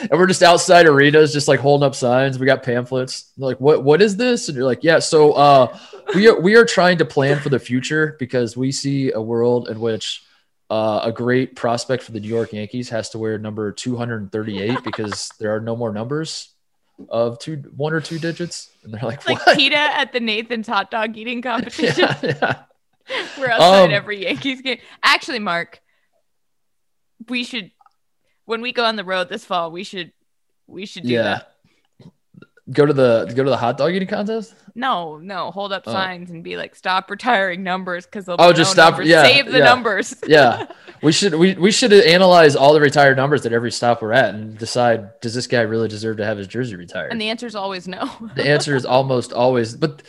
And we're just outside arenas, just like holding up signs. We got pamphlets. They're like, what, what is this? And you're like, yeah. So, uh, we are, we are trying to plan for the future because we see a world in which uh, a great prospect for the New York Yankees has to wear number 238 because there are no more numbers of two, one or two digits. And they're like, It's like what? PETA at the Nathan's hot dog eating competition. yeah, yeah. We're outside Um, every Yankees game. Actually, Mark, we should when we go on the road this fall, we should we should do Yeah. that. Go to the go to the hot dog eating contest. No, no, hold up Oh. signs and be like, stop retiring numbers because they'll Oh, be just no stop- numbers. yeah, save the yeah. numbers. Yeah, we should we we should analyze all the retired numbers at every stop we're at and decide does this guy really deserve to have his jersey retired? and the answer is always no. the answer is almost always, but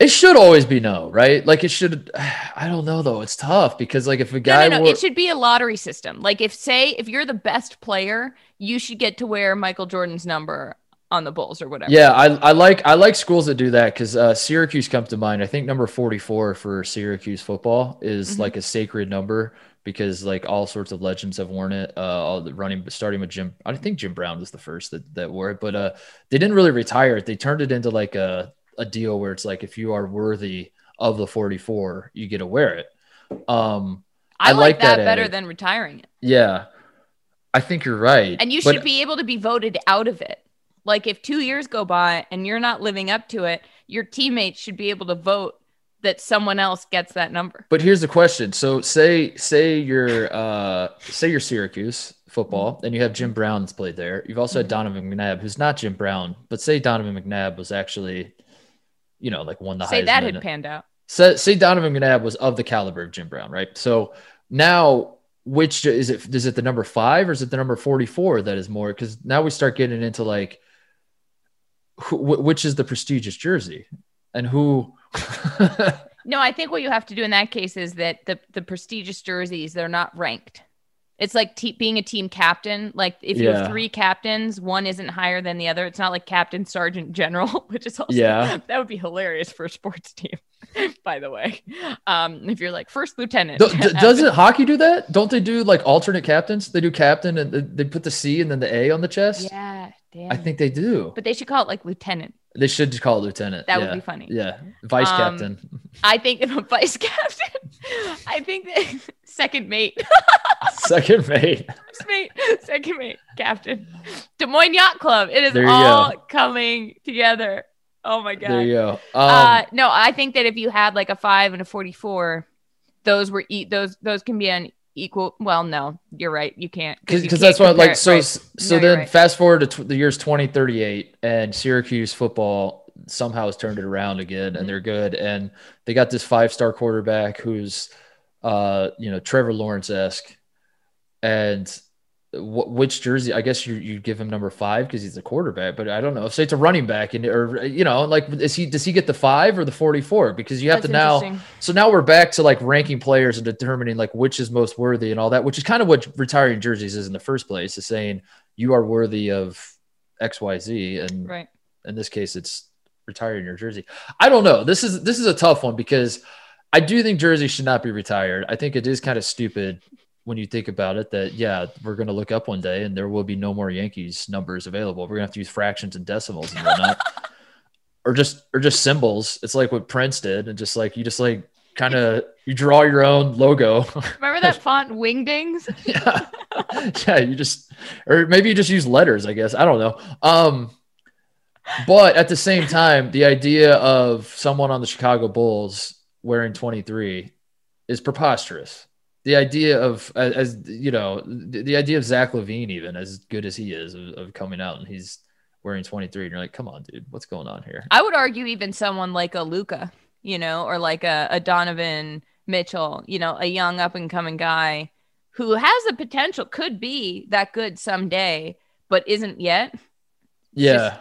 it should always be no, right? Like it should. I don't know though. It's tough because like if a No, guy no, no. wore, It should be a lottery system. Like if say if you're the best player, you should get to wear Michael Jordan's number on the Bulls or whatever. Yeah, I, I like I like schools that do that because uh, Syracuse comes to mind. I think number forty four for Syracuse football is Mhm. like a sacred number because like all sorts of legends have worn it. Uh, all the running starting with Jim. I think Jim Brown was the first that, that wore it, but uh, they didn't really retire it. They turned it into like a a deal where it's like if you are worthy of the forty four, you get to wear it. Um, I, I like, like that, that better than retiring it. yeah, I think you're right. And you But- should be able to be voted out of it. Like if two years go by and you're not living up to it, your teammates should be able to vote that someone else gets that number. But here's the question. So say say you're uh say you're Syracuse football and you have Jim Brown that's played there. You've also had Donovan McNabb, who's not Jim Brown, but say Donovan McNabb was actually, you know, like one of the Say highest. that had panned out. say, say Donovan McNabb was of the caliber of Jim Brown, right? So now which is it is it the number five or is it the number 44 that is more because now we start getting into like who, which is the prestigious jersey and who No, I think what you have to do in that case is that the the prestigious jerseys they're not ranked. It's like te- being a team captain. Like if you have three captains, one isn't higher than the other. It's not like captain, sergeant, general, which is also Yeah. that would be hilarious for a sports team. By the way, um, if you're like first lieutenant, Do- d- doesn't hockey do that? Don't they do like alternate captains? They do captain and they put the C and then the A on the chest. yeah, damn. I think they do. but they should call it like lieutenant. They should just call it lieutenant. That yeah. would be funny. Yeah, vice Um, captain, I think a vice captain, I think that second mate, second mate. first mate, second mate, captain, Des Moines Yacht Club. It is all go. coming together. Oh my god. There you go. Um, uh, no, I think that if you had like a five and a forty-four, those were e- those those can be on equal. Well, no, you're right. You can't because that's what like so right. so No, then right. fast forward to tw- the years 2038 and Syracuse football somehow has turned it around again Mhm. and they're good and they got this five star quarterback who's uh you know Trevor Lawrence esque and which jersey I guess you you give him number five because he's a quarterback but I don't know say it's a running back and or you know like is he does he get the five or the 44 because you have That's to now so now we're back to like ranking players and determining like which is most worthy and all that, which is kind of what retiring jerseys is in the first place, is saying you are worthy of X, Y, Z. And right. in this case, it's retiring your jersey. I don't know. This is this is a tough one because I do think jersey should not be retired. I think it is kind of stupid when you think about it that yeah, we're gonna look up one day and there will be no more Yankees numbers available. We're gonna have to use fractions and decimals and whatnot. or just or just symbols. It's like what Prince did, and just like you just like kind of you draw your own logo. Remember that font Wingdings? yeah, yeah. You just or maybe you just use letters. I guess I don't know. Um, but at the same time, the idea of someone on the Chicago Bulls wearing 23 is preposterous. The idea of as, you know, the, the idea of Zach LaVine, even as good as he is, of, of coming out and he's wearing 23, and you're like, come on, dude, what's going on here? I would argue even someone like a Luka, you know, or like a, a Donovan Mitchell, you know, a young up and coming guy who has the potential, could be that good someday, but isn't yet. Yeah,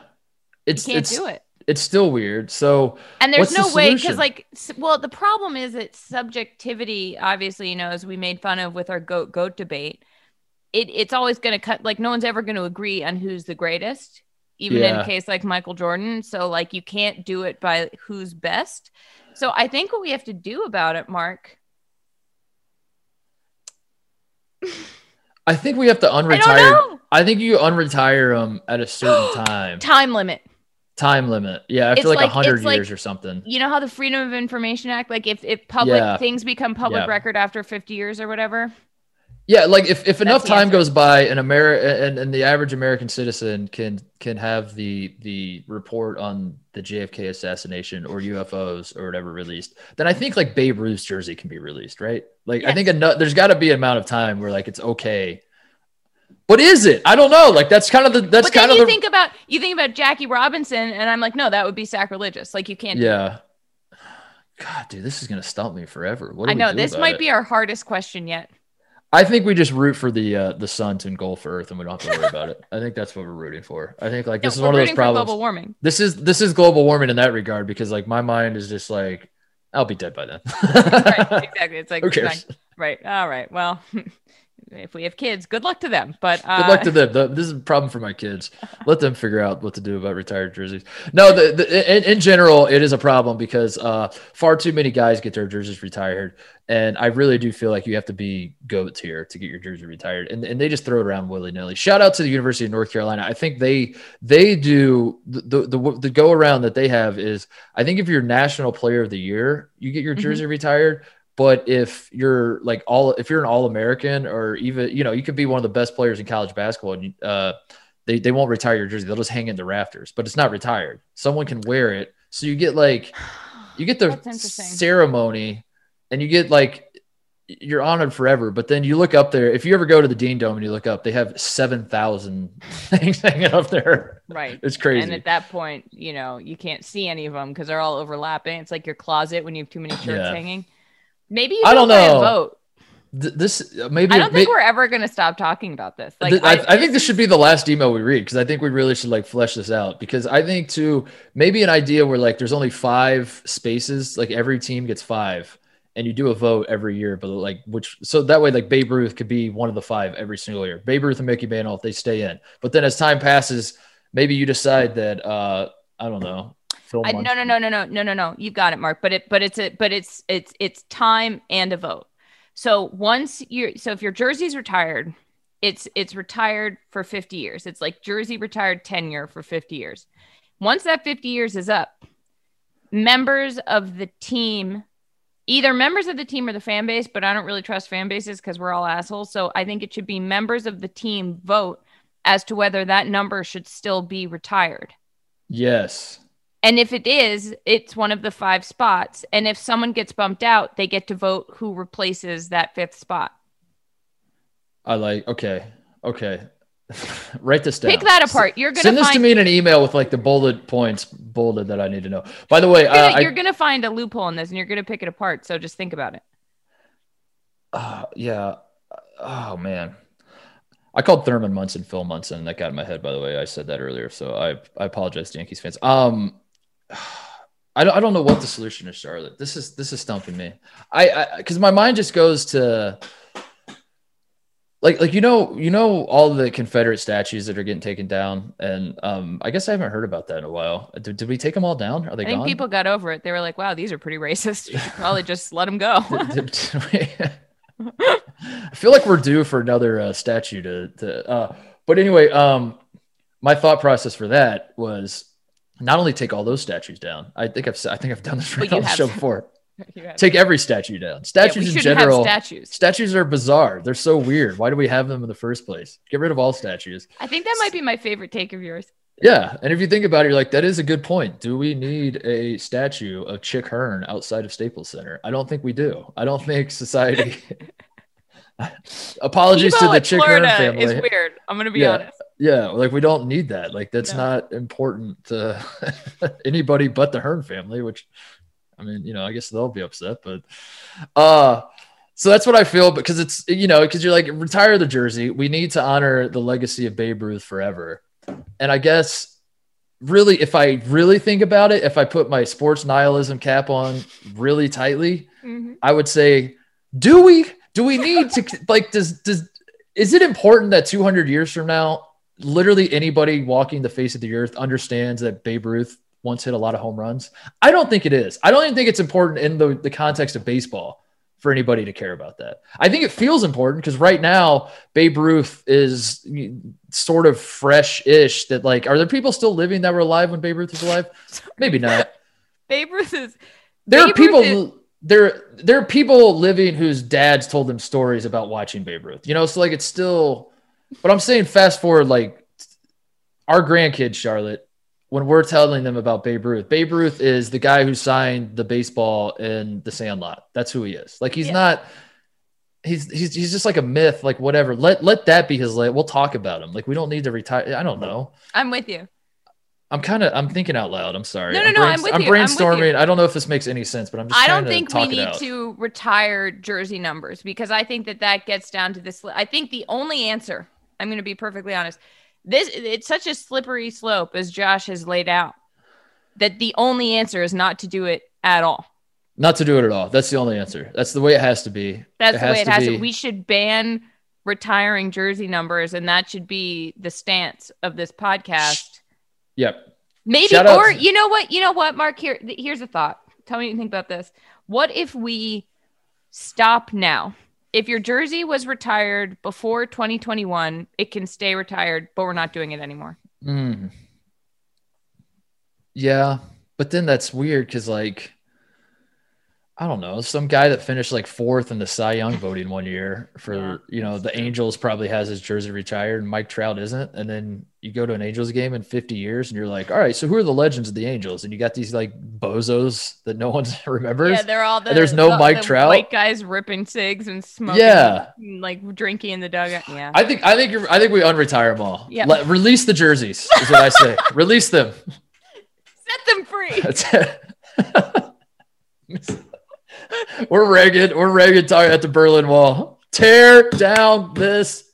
it's You can't it's do it. It's still weird. So And there's What's the no way because, like, well, the problem is that subjectivity, obviously, you know, as we made fun of with our goat goat debate, it it's always going to cut. Like, no one's ever going to agree on who's the greatest, even in a case like Michael Jordan. So, like, you can't do it by who's best. So, I think what we have to do about it, Mark. I think we have to I unretire. know. I think you unretire them at a certain time. Time limit. Time limit. Yeah, after It's like a like- hundred it's like- years or something. You know how the Freedom of Information Act, like if if public Yeah. things become public Yeah. record after 50 years or whatever. Yeah, like if, if enough time answer. goes by and Ameri- and, and the average American citizen can can have the the report on the JFK assassination or UFOs or whatever released, then I think like Babe Ruth's jersey can be released, right? Like I think enough, there's got to be an amount of time where like it's okay. But is it? I don't know. Like that's kind of the that's kind of you the think about you think about Jackie Robinson, and I'm like, no, that would be sacrilegious. Like you can't. yeah. God, dude, this is gonna stump me forever. What do I know this might it? be our hardest question yet. I think we just root for the uh, the sun to engulf Earth, and we don't have to worry about it. I think that's what we're rooting for. I think like this No, is one of those problems. global warming. This is this is global warming in that regard because like my mind is just like I'll be dead by then. right, exactly. It's like Who cares? right. All right. Well, if we have kids, good luck to them. But uh, Good luck to them. This is a problem for my kids. Let them figure out what to do about retired jerseys. No, the, the in, in general, it is a problem because uh, far too many guys get their jerseys retired, and I really do feel like you have to be goat tier to get your jersey retired, and, and they just throw it around willy nilly. Shout out to the University of North Carolina. I think they they do the the, the, the go around that they have is I think if you're National Player of the Year, you get your Mhm. jersey retired. But if you're like all, if you're an All American or even, you know, you could be one of the best players in college basketball, and uh, they they won't retire your jersey. They'll just hang it in the rafters, but it's not retired. Someone can wear it, so you get like you get the ceremony, and you get like you're honored forever. But then you look up there. If you ever go to the Dean Dome and you look up, they have seven thousand things hanging up there. right. It's crazy. And at that point, you know, you can't see any of them because they're all overlapping. It's like your closet when you have too many shirts Yeah. hanging. Maybe you I don't know. vote. Th- this maybe I don't think may- we're ever going to stop talking about this. Like, Th- I, I think this should be the last email we read because I think we really should like flesh this out because I think too maybe an idea where like there's only five spaces like every team gets five and you do a vote every year but like which so that way like Babe Ruth could be one of the five every single year Babe Ruth and Mickey Mantle if they stay in but then as time passes maybe you decide that uh I don't know I, no, no, no, no, no, no, no, no. You've got it, Mark. But it, but it's a, but it's, it's, it's time and a vote. So once you're, so if your jersey's retired, it's, it's retired for 50 years. It's like jersey retired tenure for 50 years. Once that 50 years is up, members of the team, either members of the team or the fan base, but I don't really trust fan bases because we're all assholes. So I think it should be members of the team vote as to whether that number should still be retired. yes And if it is, it's one of the five spots. And if someone gets bumped out, they get to vote who replaces that fifth spot. I like okay okay write this down Pick that apart. You're gonna Send this find to me in an email with like the bullet points bolded that I need to know. By the way, you're, uh, gonna, I, you're gonna find a loophole in this, and you're gonna pick it apart. So just think about it. uh, yeah. Oh man, I called Thurman Munson Phil Munson, that got in my head. By the way, I said that earlier, so I I apologize to Yankees fans. Um, I don't I don't know what the solution is, Charlotte. This is this is stumping me. I because my mind just goes to. Like, like you know, you know all the Confederate statues that are getting taken down, and um, I guess I haven't heard about that in a while. Did, did we take them all down? Are they I think gone? people got over it. They were like, "Wow, these are pretty racist. You should probably just let them go." Did- did we- I feel like we're due for another uh, statue to. to uh, but anyway, um, my thought process for that was not only take all those statues down. I think I've I think I've done this right on the show before. Take every statue down. Yeah, Statues in general. statues. Statues are bizarre. They're so weird. Why do we have them in the first place? Get rid of all statues. I think that might be my favorite take of yours. Yeah, and if you think about it, you're like, that is a good point. Do we need a statue of Chick Hearn outside of Staples Center? I don't think we do. I don't think society. Apologies to the Chick Florida Hearn family. is weird. I'm gonna be Yeah. honest. Yeah, like we don't need that. Like that's No. not important to anybody but the Hearn family. Which, I mean, you know, I guess they'll be upset, but uh so that's what I feel because it's you know because you're like retire the jersey. We need to honor the legacy of Babe Ruth forever, and I guess really, if I really think about it, if I put my sports nihilism cap on really tightly, Mhm. I would say, do we do we need to like does does is it important that 200 years from now, literally anybody walking the face of the earth understands that Babe Ruth once hit a lot of home runs? I don't think it is. I don't even think it's important in the, the context of baseball for anybody to care about that. I think it feels important because right now Babe Ruth is sort of fresh-ish. That like, are there people still living that were alive when Babe Ruth was alive? Maybe not. Babe Ruth is There are people. There there are people living whose dads told them stories about watching Babe Ruth. You know, so like it's still. But I'm saying, fast forward, like our grandkids, Charlotte, when we're telling them about Babe Ruth, Babe Ruth is the guy who signed the baseball in the Sandlot. That's who he is. Like he's yeah. not. He's, he's he's just like a myth, like whatever. Let let that be his. We'll talk about him. Like we don't need to retire. I don't know. I'm with you. I'm kind of I'm thinking out loud. I'm sorry. No, no, I'm no. Brain, I'm with I'm you. brainstorming. I'm I don't know if this makes any sense, but I'm just. I don't think we need to retire jersey numbers because I think that that gets down to this. I think the only answer. I'm going to be perfectly honest. This it's such a slippery slope as Josh has laid out that the only answer is not to do it at all. Not to do it at all. That's the only answer. That's the way it has to be. That's it the way it has to. Be. We should ban retiring jersey numbers, and that should be the stance of this podcast. Yep. Maybe, Shout or you know what? You know what, Mark? Here, here's a thought. Tell me what you think about this. What if we stop now? If your jersey was retired before 2021, it can stay retired, but we're not doing it anymore. Mm. Yeah, but then that's weird because, like, I don't know, some guy that finished like fourth in the Cy Young voting one year for, yeah, you know, the Angels probably has his jersey retired and Mike Trout isn't. And then you go to an Angels game in 50 years and you're like, all right, so who are the legends of the Angels? And you got these like bozos that no one remembers. Yeah, they're all the, and there's no the, Mike the Trout. White guys ripping cigs and smoking. Yeah. And, like drinking in the dugout. Yeah. I think, I think, you're, I think we unretire them all. Yeah. Let, release the jerseys is what I say. release them. Set them free. we're Reagan. We're Reagan talking at the Berlin Wall. Tear down this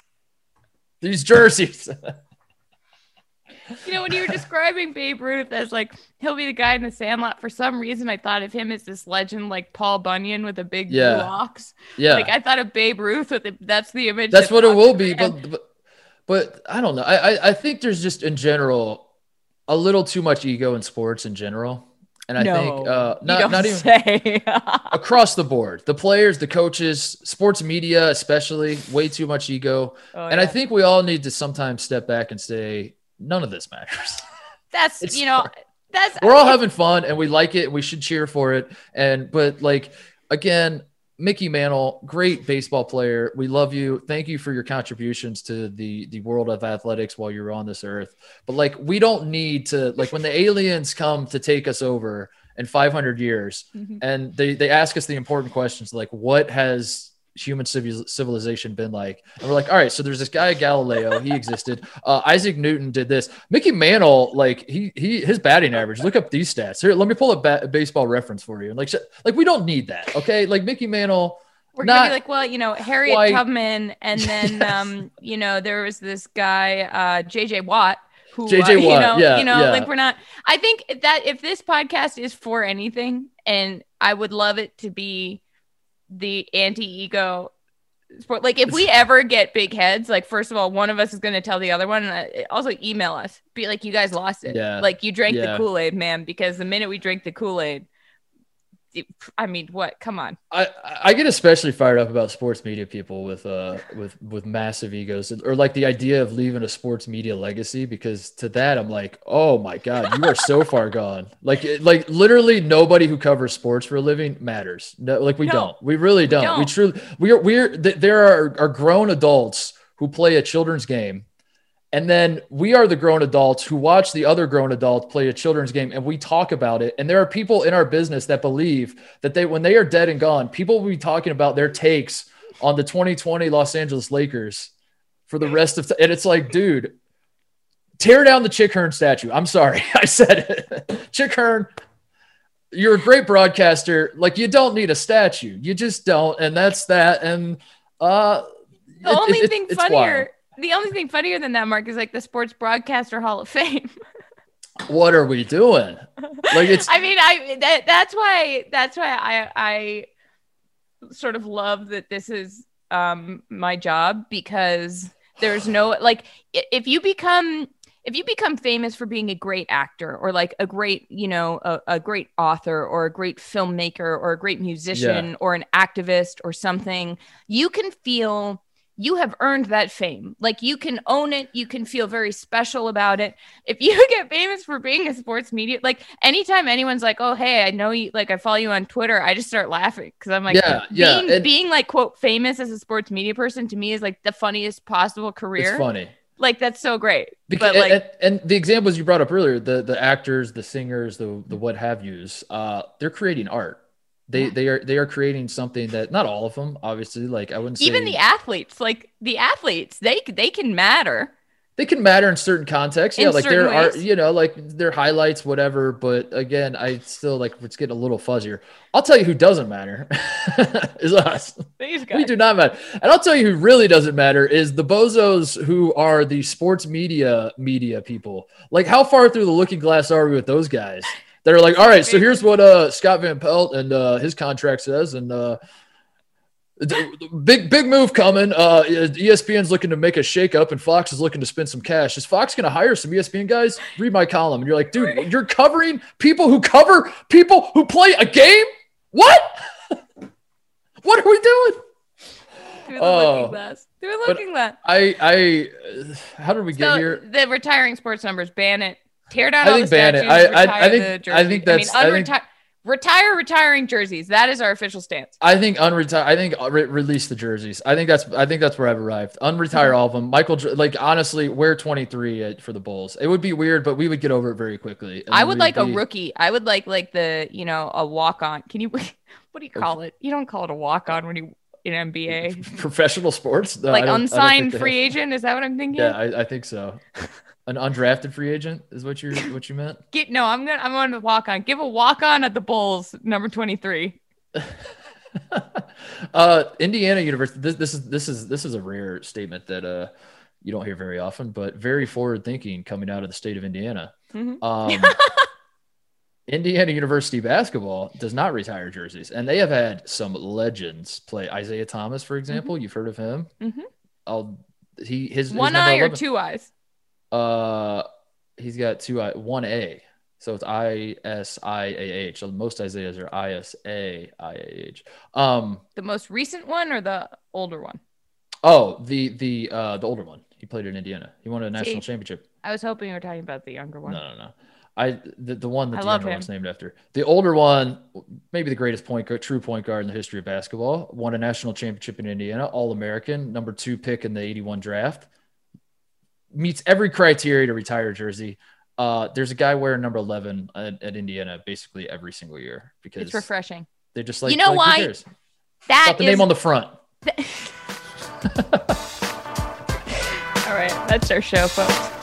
these jerseys. you know, when you were describing Babe Ruth as like he'll be the guy in the Sandlot, for some reason I thought of him as this legend like Paul Bunyan with a big yeah. blue ox. Yeah, like I thought of Babe Ruth with the, that's the image. That's that what it will be, but, but but I don't know. I, I I think there's just in general a little too much ego in sports in general. And I no, think uh, not, not even across the board, the players, the coaches, sports media, especially, way too much ego. Oh, and yeah. I think we all need to sometimes step back and say, none of this matters. That's, you know, that's we're all having fun and we like it. We should cheer for it. And, but like, again, Mickey Mantle, great baseball player. We love you. Thank you for your contributions to the the world of athletics while you're on this earth. But like we don't need to like when the aliens come to take us over in 500 years mm-hmm. and they they ask us the important questions like what has human civilization been like? And we're like, all right, so there's this guy Galileo, he existed. Uh, Isaac Newton did this. Mickey Mantle, like he he his batting average. Look up these stats. Here, let me pull a ba- baseball reference for you. And like like we don't need that, okay? Like Mickey Mantle. We're gonna be like, well, you know, Harriet quite... Tubman, and then yes. um, you know, there was this guy, uh, JJ Watt. Who, JJ uh, Watt, you know, yeah, you know, yeah. like we're not. I think that if this podcast is for anything, and I would love it to be the anti-ego sport. Like if we ever get big heads, like first of all, one of us is going to tell the other one, and uh, also email us, be like, you guys lost it. Yeah. Like you drank yeah. the Kool Aid, man. Because the minute we drink the Kool Aid, I mean, what? Come on. I, I get especially fired up about sports media people with uh with with massive egos or like the idea of leaving a sports media legacy because to that I'm like, oh my god, you are so far gone. Like like literally nobody who covers sports for a living matters. No, like we no, don't. We really don't. We, don't. we truly we are we're there are are grown adults who play a children's game and then we are the grown adults who watch the other grown adults play a children's game and we talk about it. And there are people in our business that believe that they, when they are dead and gone, people will be talking about their takes on the 2020 Los Angeles Lakers for the rest of, t- and it's like, dude, tear down the Chick Hearn statue. I'm sorry. I said it. Chick Hearn, you're a great broadcaster. Like you don't need a statue. You just don't. And that's that. And, uh, the it, only it, thing funnier the only thing funnier than that, Mark, is like the Sports Broadcaster Hall of Fame. what are we doing? Like it's. I mean, I that, that's why that's why I I sort of love that this is um my job because there's no like if you become if you become famous for being a great actor or like a great you know a, a great author or a great filmmaker or a great musician yeah. or an activist or something you can feel you have earned that fame. Like you can own it, you can feel very special about it. If you get famous for being a sports media, like anytime anyone's like, "Oh, hey, I know you," like I follow you on Twitter, I just start laughing because I'm like, Yeah, yeah, being, and- being like quote famous as a sports media person to me is like the funniest possible career. It's funny. Like that's so great. Because, but like, and, and the examples you brought up earlier, the the actors, the singers, the the what have yous, uh, they're creating art. They Yeah. they are they are creating something that not all of them, obviously. Like I wouldn't say even the athletes, like the athletes, they they can matter. they can matter in certain contexts. In Yeah, like there certain are you know like their highlights, whatever. But again, I still like it's getting a little fuzzier. I'll tell you who doesn't matter is us. These We do not matter. And I'll tell you who really doesn't matter is the bozos who are the sports media media people. Like how far through the looking glass are we with those guys? That are like, all right, so here's what uh Scott Van Pelt and uh his contract says, and uh big big move coming. Uh ESPN's looking to make a shakeup and Fox is looking to spend some cash. Is Fox gonna hire some ESPN guys? Read my column. And you're like, dude, you're covering people who cover people who play a game? What? what are we doing? Through the Oh. looking glass. Through the looking glass. I I uh, how did we get here? the retiring sports numbers, ban it. Tear down I all think the ban it. statues. I- I- I think- I think that's- I think- unreti- retire retiring jerseys. That is our official stance. I think unretire. I think uh, re- release the jerseys. I think that's. I think that's where I've arrived. Unretire mm-hmm. all of them. Michael, like honestly, wear twenty three for the Bulls. It would be weird, but we would get over it very quickly. I would like a rookie. I would like like the you know a walk on. Can you? What do you call it? You don't call it a walk on when you in NBA. professional sports. No, like don't- I don't think unsigned free have- agent. Is that what I'm thinking? Yeah, I, I think so. An undrafted free agent is what you what you meant. Get no. I'm gonna. I'm on the walk on. Give a walk on at the Bulls, number twenty three. uh, Indiana University. This, this is this is this is a rare statement that uh you don't hear very often, but very forward thinking coming out of the state of Indiana. Mhm. Um, Indiana University basketball does not retire jerseys, and they have had some legends play. Isiah Thomas, for example, you've heard of him. Mhm. I'll he his his One number eye or 11 two eyes. Uh, he's got two I one A, so it's I S I A H. Most Isaiahs are I S A I A H. Um, The most recent one or the older one? oh the the uh the older one. He played in Indiana. He won a national See, championship. I was hoping you were talking about the younger one. No, no, no. I the, the one that I the younger him. one's named after. The older one, maybe the greatest point guard, true point guard in the history of basketball, won a national championship in Indiana, All American, number two pick in the '81 draft. Meets every criteria to retire jersey. Uh, there's a guy wearing number 11 at, at Indiana basically every single year because It's refreshing. they're just like You know like, why? cares? That Got the is- name on the front. All right, that's our show, folks.